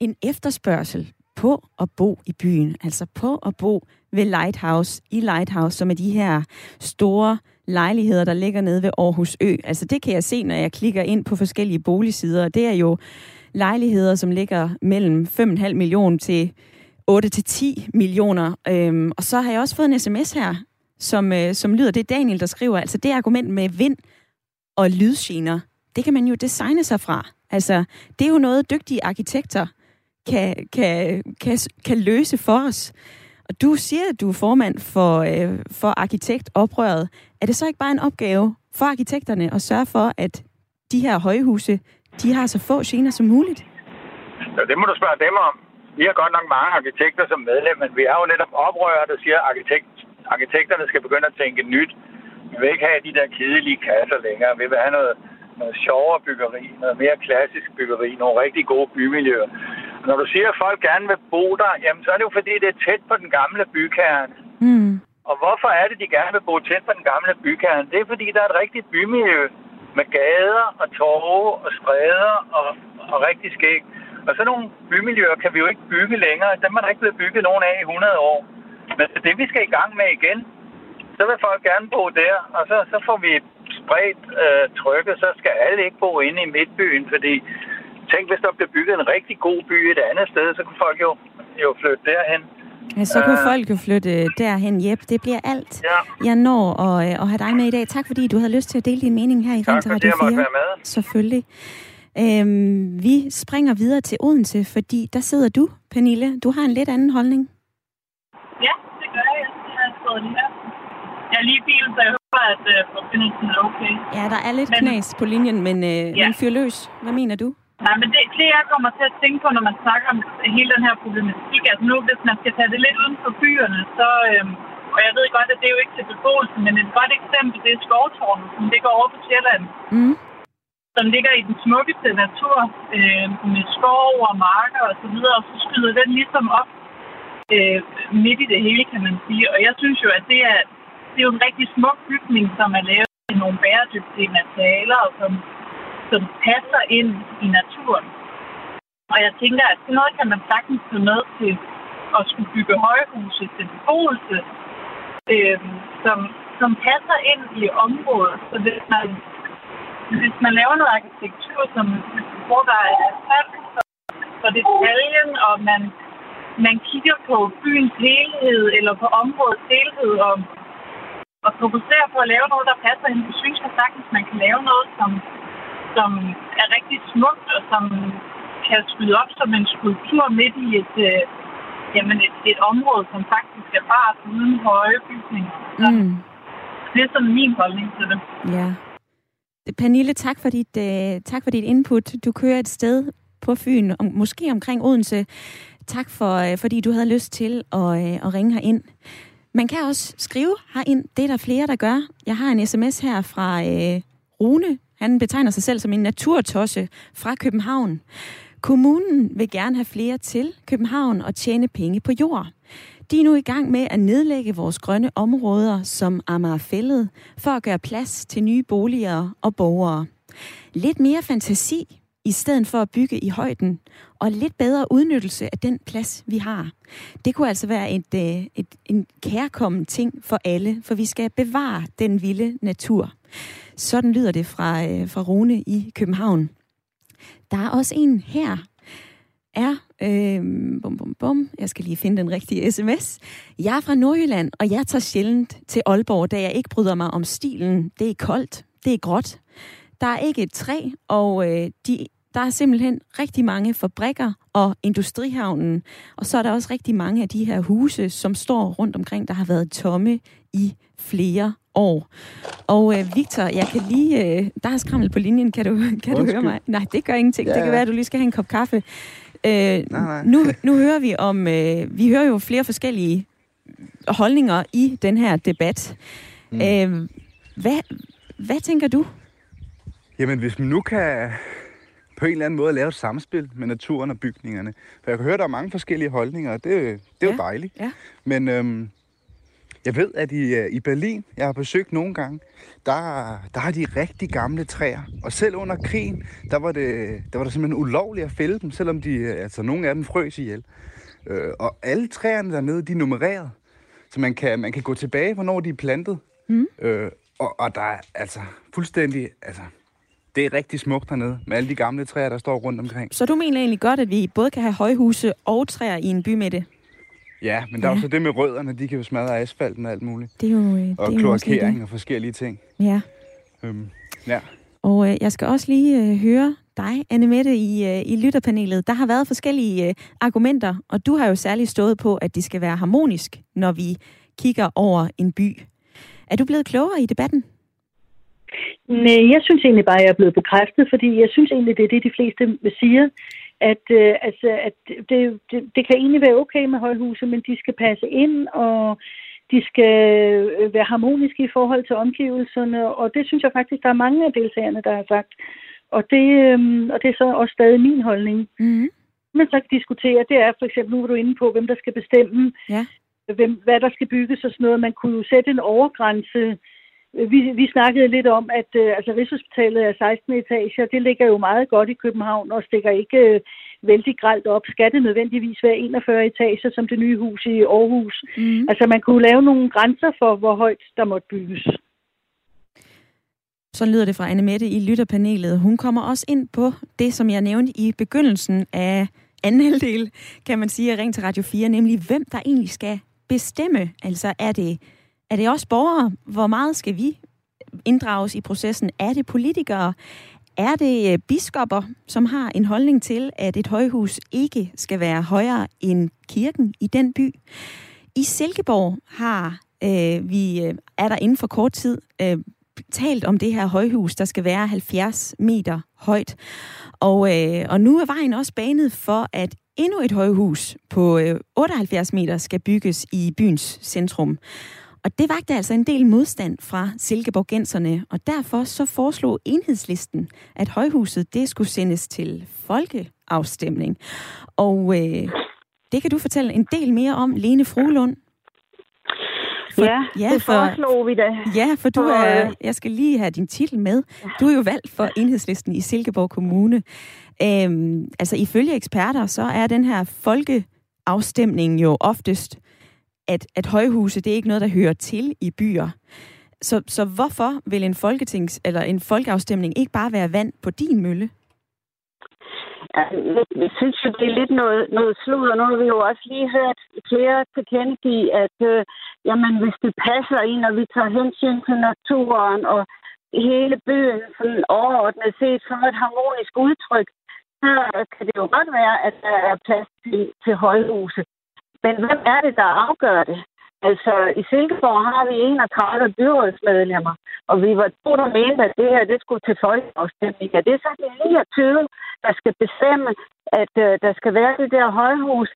en efterspørgsel på at bo i byen, altså på at bo ved Lighthouse, i Lighthouse, som er de her store lejligheder, der ligger nede ved Aarhus Ø. Altså det kan jeg se, når jeg klikker ind på forskellige boligsider. Det er jo lejligheder, som ligger mellem 5,5 millioner til 8-10 millioner. Øhm, og så har jeg også fået en sms her, som, øh, som lyder, det er Daniel, der skriver, altså det argument med vind og lydgener, det kan man jo designe sig fra. Altså, det er jo noget, dygtige arkitekter kan, kan, kan, kan løse for os. Og du siger, at du er formand for, øh, for arkitektoprøret. Er det så ikke bare en opgave for arkitekterne at sørge for, at de her højhuse, de har så få gener som muligt? Ja, det må du spørge dem om. Vi har godt nok mange arkitekter som medlem, men vi er jo netop oprøret, der siger, at arkitekt, arkitekterne skal begynde at tænke nyt. Vi vil ikke have de der kedelige kasser længere. Vi vil have noget, noget sjovere byggeri, noget mere klassisk byggeri, nogle rigtig gode bymiljøer. Når du siger, at folk gerne vil bo der, jamen så er det jo fordi, det er tæt på den gamle bykerne. Mm. Og hvorfor er det, de gerne vil bo tæt på den gamle bykerne? Det er fordi, der er et rigtigt bymiljø med gader og torve og stræder og, og rigtig skæg. Og så nogle bymiljøer kan vi jo ikke bygge længere. Dem er der ikke blevet bygget nogen af i 100 år. Men det vi skal i gang med igen. Så vil folk gerne bo der, og så, så får vi spredt øh, trykket. Så skal alle ikke bo inde i midtbyen, fordi Tænk, hvis der blev bygget en rigtig god by et andet sted, så kunne folk jo, jo flytte derhen. Ja, så kunne uh, folk jo flytte derhen, Jep. Det bliver alt. Ja. Jeg når at, øh, at have dig med i dag. Tak fordi du havde lyst til at dele din mening her i Ring til Radio 4. Være med. Selvfølgelig. Øhm, vi springer videre til Odense, fordi der sidder du, Pernille. Du har en lidt anden holdning. Ja, det gør jeg. Her. Jeg er lige i bilen, så jeg håber, at uh, forbindelsen er okay. Ja, der er lidt men, knas på linjen, men, uh, ja. men fyr løs. Hvad mener du? Nej, men det, det, jeg kommer til at tænke på, når man snakker om hele den her problematik, altså nu, hvis man skal tage det lidt uden for byerne, så, øhm, og jeg ved godt, at det er jo ikke til beboelse, men et godt eksempel, det er skovtårnet, som ligger over på Sjælland. Mm. Som ligger i den smukkeste natur, øh, med skov og marker og så videre, og så skyder den ligesom op øh, midt i det hele, kan man sige. Og jeg synes jo, at det er, det er jo en rigtig smuk bygning, som er lavet i nogle bæredygtige materialer, og som som passer ind i naturen. Og jeg tænker, at sådan noget kan man sagtens få med til at skulle bygge højhuse til beboelse, øh, som, som passer ind i området. Så hvis man, hvis man laver noget arkitektur, som, hvor der er sand for detaljen, og man, man kigger på byens helhed, eller på områdets helhed, og, og fokuserer på at lave noget, der passer ind, så synes jeg sagtens, man kan lave noget, som som er rigtig smukt, og som kan skyde op som en skulptur midt i et, øh, jamen et, et område, som faktisk er bare uden høje bygninger. Mm. Det er sådan min holdning til det. Ja. Pernille, tak for, dit, uh, tak for dit input. Du kører et sted på Fyn, om, måske omkring Odense. Tak for, øh, fordi du havde lyst til at, øh, at ringe herind. Man kan også skrive herind. Det er der flere, der gør. Jeg har en sms her fra øh, Rune, han betegner sig selv som en naturtosse fra København. Kommunen vil gerne have flere til København og tjene penge på jord. De er nu i gang med at nedlægge vores grønne områder som Amagerfællet for at gøre plads til nye boliger og borgere. Lidt mere fantasi i stedet for at bygge i højden, og lidt bedre udnyttelse af den plads, vi har. Det kunne altså være et, øh, et, en kærkommen ting for alle, for vi skal bevare den vilde natur. Sådan lyder det fra, øh, fra Rune i København. Der er også en her, er, øh, bum, bum, bum, jeg skal lige finde den rigtige sms. Jeg er fra Nordjylland, og jeg tager sjældent til Aalborg, da jeg ikke bryder mig om stilen. Det er koldt, det er gråt. Der er ikke et træ, og øh, de der er simpelthen rigtig mange fabrikker og industrihavnen, og så er der også rigtig mange af de her huse, som står rundt omkring, der har været tomme i flere år. Og øh, Victor, jeg kan lige... Øh, der er skrammel på linjen, kan du, kan du høre mig? Nej, det gør ingenting. Ja, ja. Det kan være, at du lige skal have en kop kaffe. Øh, nej, nej. Nu, nu hører vi om... Øh, vi hører jo flere forskellige holdninger i den her debat. Mm. Øh, hvad, hvad tænker du? Jamen, hvis man nu kan på en eller anden måde lave et samspil med naturen og bygningerne. For jeg kan høre, at der er mange forskellige holdninger, og det, det er ja. jo dejligt. Ja. Men øhm, jeg ved, at i, øh, i Berlin, jeg har besøgt nogle gange, der, der har de rigtig gamle træer. Og selv under krigen, der var det, der var det simpelthen ulovligt at fælde dem, selvom de, øh, altså, nogle af dem frøs ihjel. Øh, og alle træerne dernede, de er nummereret. Så man kan, man kan gå tilbage, hvornår de er plantet. Mm. Øh, og, og der er altså fuldstændig... Altså, det er rigtig smukt hernede, med alle de gamle træer, der står rundt omkring. Så du mener egentlig godt, at vi både kan have højhuse og træer i en bymidte? Ja, men der ja. er også det med rødderne, de kan jo smadre asfalten og alt muligt. Det er jo, det og kloakering og forskellige ting. Ja. Øhm, ja. Og øh, jeg skal også lige øh, høre dig, Anne Mette, i, øh, i lytterpanelet. Der har været forskellige øh, argumenter, og du har jo særligt stået på, at det skal være harmonisk, når vi kigger over en by. Er du blevet klogere i debatten? Nej, jeg synes egentlig bare, at jeg er blevet bekræftet, fordi jeg synes egentlig, det er det, de fleste siger, at, øh, altså, at det, det, det kan egentlig være okay med højhuse, men de skal passe ind, og de skal øh, være harmoniske i forhold til omgivelserne, og det synes jeg faktisk, der er mange af deltagerne, der har sagt. Og det, øh, og det er så også stadig min holdning. Mm-hmm. Men så kan diskutere, det er for eksempel, nu er du inde på, hvem der skal bestemme, ja. hvem, hvad der skal bygges og sådan noget. Man kunne jo sætte en overgrænse vi, vi snakkede lidt om, at øh, altså, Rigshospitalet er 16 etager. Det ligger jo meget godt i København og stikker ikke øh, vældig gralt op. Skal det nødvendigvis være 41 etager som det nye hus i Aarhus? Mm. Altså man kunne lave nogle grænser for, hvor højt der måtte bygges. Så lyder det fra Anne Mette i lytterpanelet. Hun kommer også ind på det, som jeg nævnte i begyndelsen af anden halvdel, kan man sige, af Ring til Radio 4, nemlig hvem der egentlig skal bestemme. Altså er det er det også borgere? Hvor meget skal vi inddrages i processen? Er det politikere? Er det øh, biskopper, som har en holdning til, at et højhus ikke skal være højere end kirken i den by? I Silkeborg har øh, vi øh, er der inden for kort tid øh, talt om det her højhus, der skal være 70 meter højt. Og, øh, og nu er vejen også banet for, at endnu et højhus på øh, 78 meter skal bygges i byens centrum. Og det vagte altså en del modstand fra Silkeborgenserne, og derfor så foreslog enhedslisten, at højhuset det skulle sendes til folkeafstemning. Og øh, det kan du fortælle en del mere om, Lene Fruelund. For, ja, ja, det foreslog vi da. Ja, for du er, jeg skal lige have din titel med. Du er jo valgt for enhedslisten i Silkeborg Kommune. Øhm, altså ifølge eksperter, så er den her folkeafstemning jo oftest at, at højhuse, det er ikke noget, der hører til i byer. Så, så hvorfor vil en folketings eller en folkeafstemning ikke bare være vand på din mølle? Jeg synes jo, det er lidt noget, noget slud, og nu har vi jo også lige hørt flere tilkendegive, at øh, jamen, hvis det passer ind, og vi tager hensyn til naturen og hele byen sådan overordnet set som et harmonisk udtryk, så kan det jo godt være, at der er plads til, til højhuse. Men hvem er det, der afgør det? Altså, i Silkeborg har vi 31 byrådsmedlemmer, og vi var to, der mente, at det her det skulle til folkeafstemning. Ja, det er så de 29, der skal bestemme, at uh, der skal være det der højhus.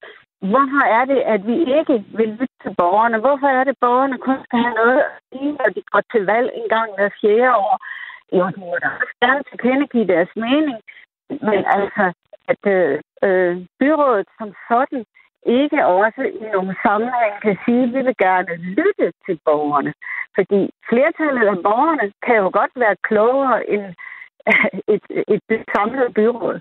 Hvorfor er det, at vi ikke vil lytte til borgerne? Hvorfor er det, at borgerne kun skal have noget at sige, når de går til valg en gang hver fjerde år? Jo, de må da også gerne tilkendegive deres mening. Men altså, at øh, øh byrådet som sådan ikke også i nogle sammenhæng kan sige, at vi vil gerne lytte til borgerne. Fordi flertallet af borgerne kan jo godt være klogere end et, et, et samlet byråd.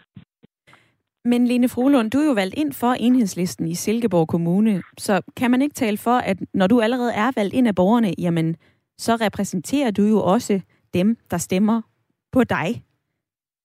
Men Lene Frulund, du er jo valgt ind for enhedslisten i Silkeborg Kommune, så kan man ikke tale for, at når du allerede er valgt ind af borgerne, jamen, så repræsenterer du jo også dem, der stemmer på dig.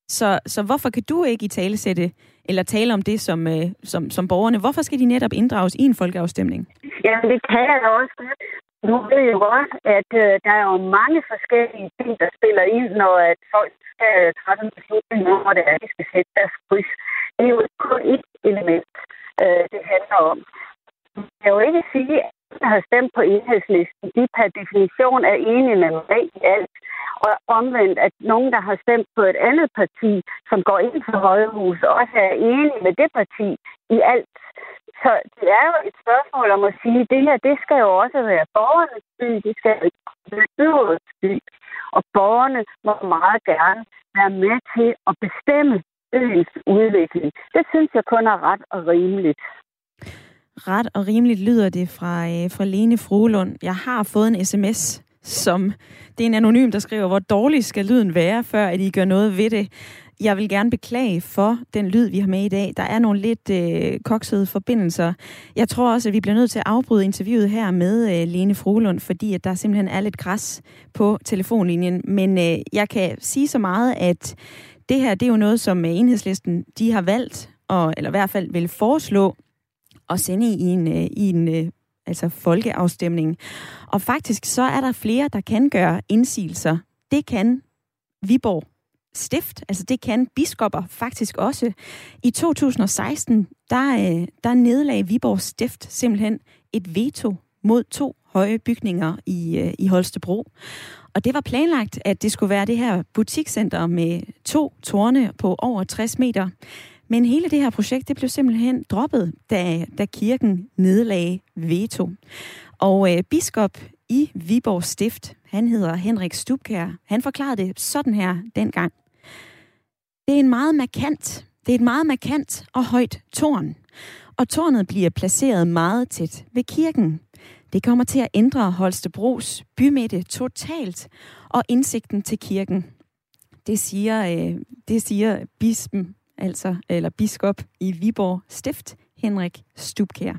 Så, så hvorfor kan du ikke i tale sætte eller tale om det som, øh, som, som borgerne? Hvorfor skal de netop inddrages i en folkeafstemning? Ja, det kan jeg også godt. Nu ved jeg godt, at øh, der er jo mange forskellige ting, der spiller ind, når at folk skal træffe en beslutning om, hvor det er, de skal sætte deres kryds. Det er jo kun et element, øh, det handler om. Jeg kan jo ikke sige, har stemt på enhedslisten, de per definition er enige med mig i alt. Og omvendt, at nogen, der har stemt på et andet parti, som går ind for Højhus, også er enige med det parti i alt. Så det er jo et spørgsmål om at sige, at det her, det skal jo også være borgernes by, det skal være byrådets by. Og borgerne må meget gerne være med til at bestemme øens udvikling. Det synes jeg kun er ret og rimeligt. Ret og rimeligt lyder det fra, øh, fra Lene Frohlund. Jeg har fået en sms, som det er en anonym, der skriver, hvor dårlig skal lyden være, før at I gør noget ved det. Jeg vil gerne beklage for den lyd, vi har med i dag. Der er nogle lidt øh, koksede forbindelser. Jeg tror også, at vi bliver nødt til at afbryde interviewet her med øh, Lene Frohlund, fordi at der simpelthen er lidt græs på telefonlinjen. Men øh, jeg kan sige så meget, at det her det er jo noget, som øh, enhedslisten de har valgt, og, eller i hvert fald vil foreslå at sende i en, øh, i en øh, altså folkeafstemning. Og faktisk så er der flere, der kan gøre indsigelser. Det kan Viborg stift, altså det kan biskopper faktisk også. I 2016, der, øh, der nedlagde Viborg stift simpelthen et veto mod to høje bygninger i, i Holstebro. Og det var planlagt, at det skulle være det her butikscenter med to tårne på over 60 meter. Men hele det her projekt, det blev simpelthen droppet, da, da kirken nedlagde veto. Og øh, biskop i Viborg Stift, han hedder Henrik Stubkær, han forklarede det sådan her dengang. Det er en meget markant, det er et meget markant og højt tårn. Og tårnet bliver placeret meget tæt ved kirken. Det kommer til at ændre Holstebros bymidte totalt og indsigten til kirken. Det siger, øh, det siger bispen, altså, eller biskop i Viborg Stift, Henrik Stubkær.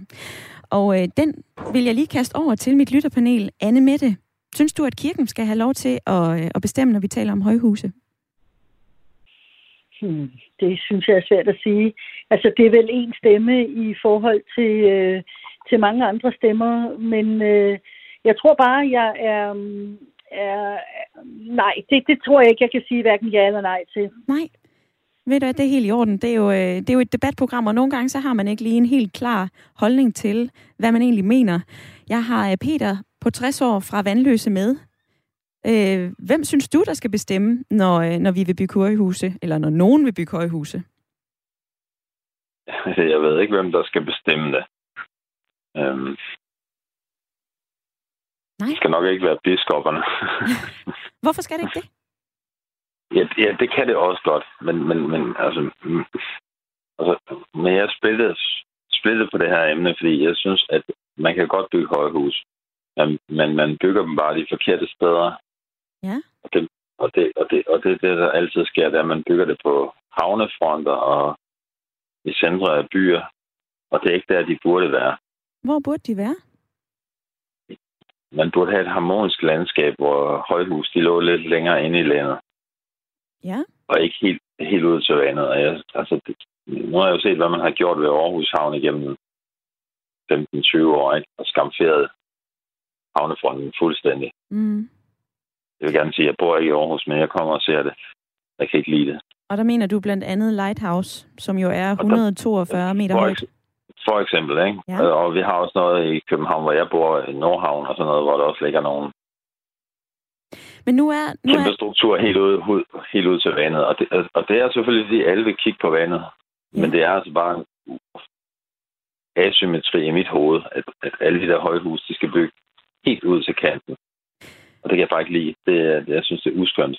Og øh, den vil jeg lige kaste over til mit lytterpanel. Anne Mette, synes du, at kirken skal have lov til at, øh, at bestemme, når vi taler om højhuse? Hmm, det synes jeg er svært at sige. Altså, det er vel en stemme i forhold til, øh, til mange andre stemmer, men øh, jeg tror bare, jeg er... er nej, det, det tror jeg ikke, jeg kan sige hverken ja eller nej til. Nej. Ved du det er helt i orden. Det er, jo, øh, det er jo et debatprogram, og nogle gange så har man ikke lige en helt klar holdning til, hvad man egentlig mener. Jeg har øh, Peter på 60 år fra Vandløse med. Øh, hvem synes du, der skal bestemme, når, når vi vil bygge højhuse, eller når nogen vil bygge højhuse? Jeg ved ikke, hvem der skal bestemme det. Øhm, Nej. Det skal nok ikke være biskopperne. Hvorfor skal det ikke det? Ja, ja, det kan det også godt, men, men, men altså, mm, altså, men jeg spillede, spillede på det her emne, fordi jeg synes, at man kan godt bygge højhus, men man bygger dem bare de forkerte steder. Ja. Og det, og det, og det, og det, det der altid sker, det er, at man bygger det på havnefronter og i centre af byer, og det er ikke der, de burde være. Hvor burde de være? Man burde have et harmonisk landskab, hvor højhus de lå lidt længere inde i landet. Ja. Og ikke helt, helt ud til vandet. Og jeg, altså, det, nu har jeg jo set, hvad man har gjort ved Aarhus Havn igennem 15-20 år, ikke? og skamferet havnefronten fuldstændig. Mm. Jeg vil gerne sige, at jeg bor ikke i Aarhus, men jeg kommer og ser det. Jeg kan ikke lide det. Og der mener du blandt andet Lighthouse, som jo er 142 meter højt. For eksempel, ikke? Ja. Og vi har også noget i København, hvor jeg bor i Nordhavn og sådan noget, hvor der også ligger nogen men nu er... Nu kæmpe er... struktur helt ud, helt ud til vandet. Og det, og det er selvfølgelig, fordi alle vil kigge på vandet. Ja. Men det er altså bare en asymmetri i mit hoved, at, at alle de der højhus, de skal bygge helt ud til kanten. Og det kan jeg faktisk lide. Det, det, jeg synes, det er uskønt.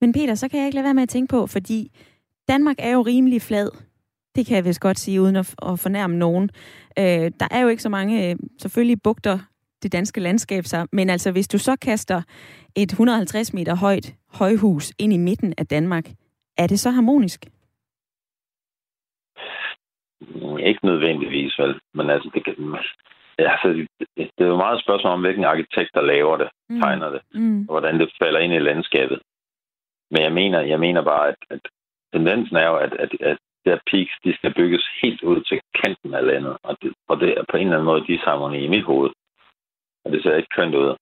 Men Peter, så kan jeg ikke lade være med at tænke på, fordi Danmark er jo rimelig flad. Det kan jeg vist godt sige, uden at, at fornærme nogen. Øh, der er jo ikke så mange, øh, selvfølgelig bugter det danske landskab sig, men altså hvis du så kaster et 150 meter højt højhus ind i midten af Danmark, er det så harmonisk? Ikke nødvendigvis, vel. Men altså, det, kan, altså, det, det er jo meget et spørgsmål om, hvilken arkitekt, der laver det, mm. tegner det, mm. og hvordan det falder ind i landskabet. Men jeg mener, jeg mener bare, at, at tendensen er jo, at, at, at der peaks, de skal bygges helt ud til kanten af landet. Og det, og det er på en eller anden måde disharmoni i mit hoved. Og det ser ikke kønt ud.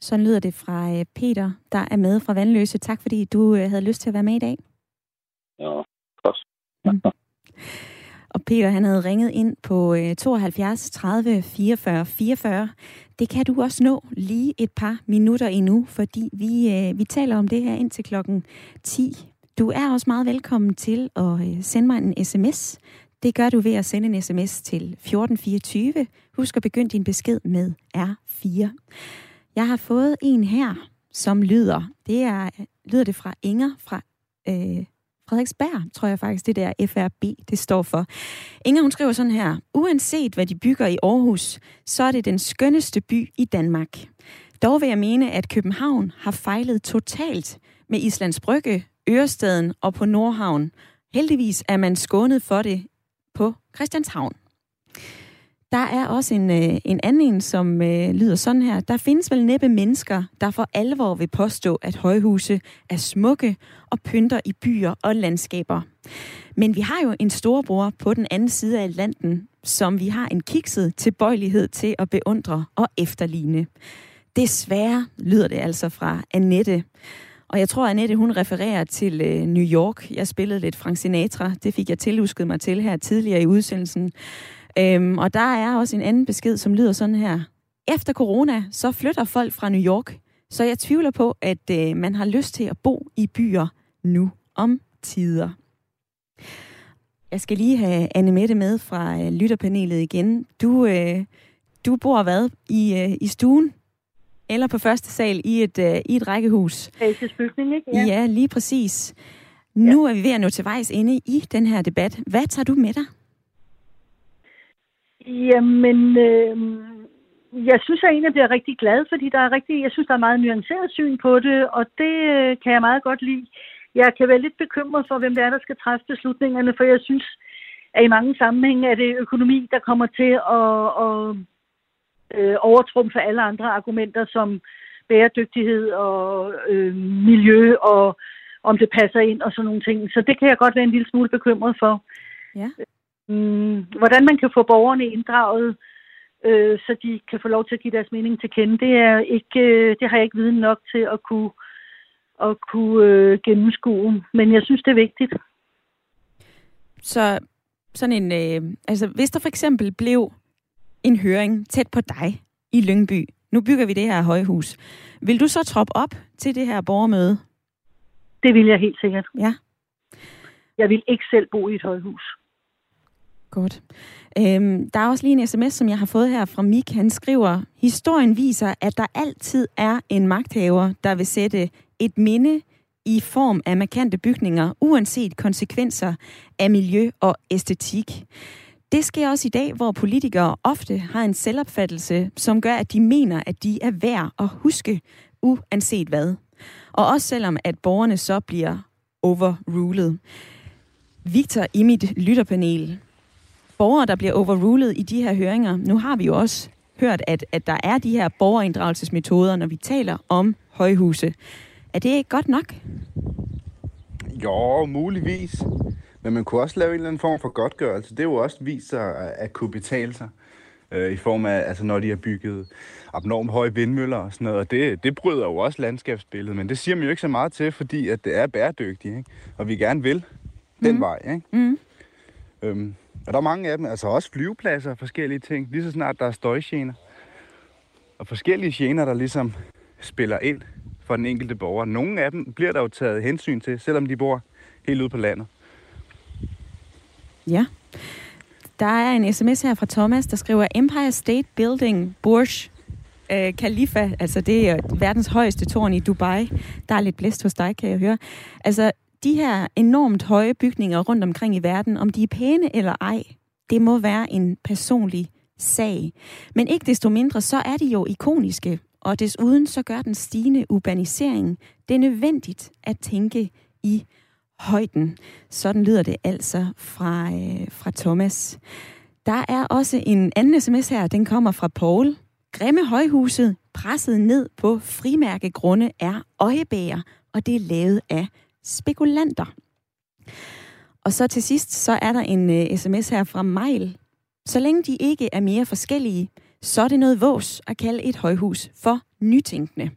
Sådan lyder det fra øh, Peter, der er med fra Vandløse. Tak fordi du øh, havde lyst til at være med i dag. Ja, godt. Mm. Og Peter, han havde ringet ind på 72 30 44 44. Det kan du også nå lige et par minutter endnu, fordi vi, øh, vi taler om det her indtil klokken 10. Du er også meget velkommen til at sende mig en sms. Det gør du ved at sende en sms til 1424. Husk at begynde din besked med R4. Jeg har fået en her, som lyder, det er, lyder det fra Inger fra øh, Frederiksberg, tror jeg faktisk, det der FRB, det står for. Inger, hun skriver sådan her. Uanset hvad de bygger i Aarhus, så er det den skønneste by i Danmark. Dog vil jeg mene, at København har fejlet totalt med Islands Brygge, Ørestaden og på Nordhavn. Heldigvis er man skånet for det på Christianshavn. Der er også en, øh, en anden en, som øh, lyder sådan her. Der findes vel næppe mennesker, der for alvor vil påstå, at højhuse er smukke og pynter i byer og landskaber. Men vi har jo en storebror på den anden side af Atlanten, som vi har en kikset tilbøjelighed til at beundre og efterligne. Desværre lyder det altså fra Annette. Og jeg tror, at Annette hun refererer til øh, New York. Jeg spillede lidt Frank Sinatra. Det fik jeg tilusket mig til her tidligere i udsendelsen. Øhm, og der er også en anden besked, som lyder sådan her. Efter corona, så flytter folk fra New York. Så jeg tvivler på, at øh, man har lyst til at bo i byer nu om tider. Jeg skal lige have Anne Mette med fra øh, lytterpanelet igen. Du, øh, du bor hvad? I, øh, I stuen? Eller på første sal i et, øh, i et rækkehus? Bygning, ikke? Ja. ja, lige præcis. Nu ja. er vi ved at nå til vejs inde i den her debat. Hvad tager du med dig? Jamen, øh, jeg synes jeg egentlig bliver rigtig glad, fordi der er rigtig, jeg synes, der er meget nuanceret syn på det, og det øh, kan jeg meget godt lide. Jeg kan være lidt bekymret for, hvem det er, der skal træffe beslutningerne, for jeg synes, at i mange sammenhænge er det økonomi, der kommer til at, at øh, overtrumfe alle andre argumenter som bæredygtighed og øh, miljø og om det passer ind og sådan nogle ting. Så det kan jeg godt være en lille smule bekymret for. Ja mm, hvordan man kan få borgerne inddraget, øh, så de kan få lov til at give deres mening til kende, det, er ikke, øh, det har jeg ikke viden nok til at kunne, at kunne øh, gennemskue. Men jeg synes, det er vigtigt. Så sådan en, øh, altså hvis der for eksempel blev en høring tæt på dig i Lyngby, nu bygger vi det her højhus, vil du så troppe op til det her borgermøde? Det vil jeg helt sikkert. Ja. Jeg vil ikke selv bo i et højhus. Godt. Øhm, der er også lige en sms, som jeg har fået her fra Mik. Han skriver, historien viser, at der altid er en magthaver, der vil sætte et minde i form af markante bygninger, uanset konsekvenser af miljø og æstetik. Det sker også i dag, hvor politikere ofte har en selvopfattelse, som gør, at de mener, at de er værd at huske, uanset hvad. Og også selvom, at borgerne så bliver overrulet. Victor i mit lytterpanel, borgere, der bliver overrulet i de her høringer. Nu har vi jo også hørt, at, at der er de her borgerinddragelsesmetoder, når vi taler om højhuse. Er det ikke godt nok? Jo, muligvis. Men man kunne også lave en eller anden form for godtgørelse. Det er jo også vist sig at kunne betale sig. Øh, I form af, altså når de har bygget abnormt høje vindmøller og sådan noget. Og det, det bryder jo også landskabsbilledet. Men det siger man jo ikke så meget til, fordi at det er bæredygtigt. Ikke? Og vi gerne vil den mm. vej. Ikke? Mm. Øhm, og der er mange af dem, altså også flyvepladser og forskellige ting, lige så snart der er støjgener. Og forskellige gener, der ligesom spiller ind for den enkelte borger. Nogle af dem bliver der jo taget hensyn til, selvom de bor helt ude på landet. Ja. Der er en sms her fra Thomas, der skriver Empire State Building Burj øh, Khalifa, altså det er verdens højeste tårn i Dubai. Der er lidt blæst hos dig, kan jeg høre. Altså, de her enormt høje bygninger rundt omkring i verden, om de er pæne eller ej, det må være en personlig sag. Men ikke desto mindre, så er de jo ikoniske, og desuden så gør den stigende urbanisering det nødvendigt at tænke i højden. Sådan lyder det altså fra, øh, fra Thomas. Der er også en anden sms her, den kommer fra Paul. Grimme højhuset, presset ned på frimærkegrunde, er øjebæger, og det er lavet af spekulanter. Og så til sidst, så er der en øh, uh, sms her fra Mail. Så længe de ikke er mere forskellige, så er det noget vås at kalde et højhus for nytænkende.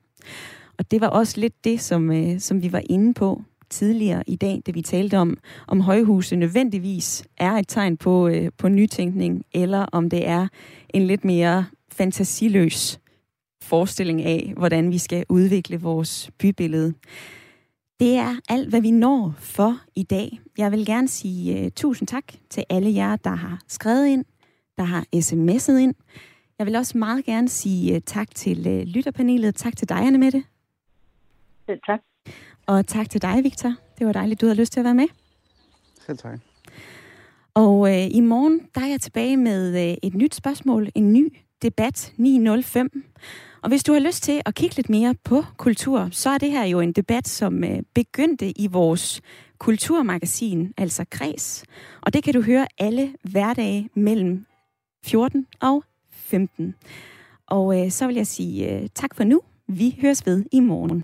Og det var også lidt det, som, uh, som vi var inde på tidligere i dag, da vi talte om, om højhuse nødvendigvis er et tegn på, uh, på nytænkning, eller om det er en lidt mere fantasiløs forestilling af, hvordan vi skal udvikle vores bybillede. Det er alt, hvad vi når for i dag. Jeg vil gerne sige uh, tusind tak til alle jer, der har skrevet ind, der har sms'et ind. Jeg vil også meget gerne sige uh, tak til uh, lytterpanelet. Tak til dig, Anne Mette. Selv tak. Og tak til dig, Victor. Det var dejligt, du havde lyst til at være med. Selv tak. Og uh, i morgen, der er jeg tilbage med uh, et nyt spørgsmål, en ny debat 905. Og hvis du har lyst til at kigge lidt mere på kultur, så er det her jo en debat, som øh, begyndte i vores kulturmagasin, altså Kreds. Og det kan du høre alle hverdage mellem 14 og 15. Og øh, så vil jeg sige øh, tak for nu. Vi høres ved i morgen.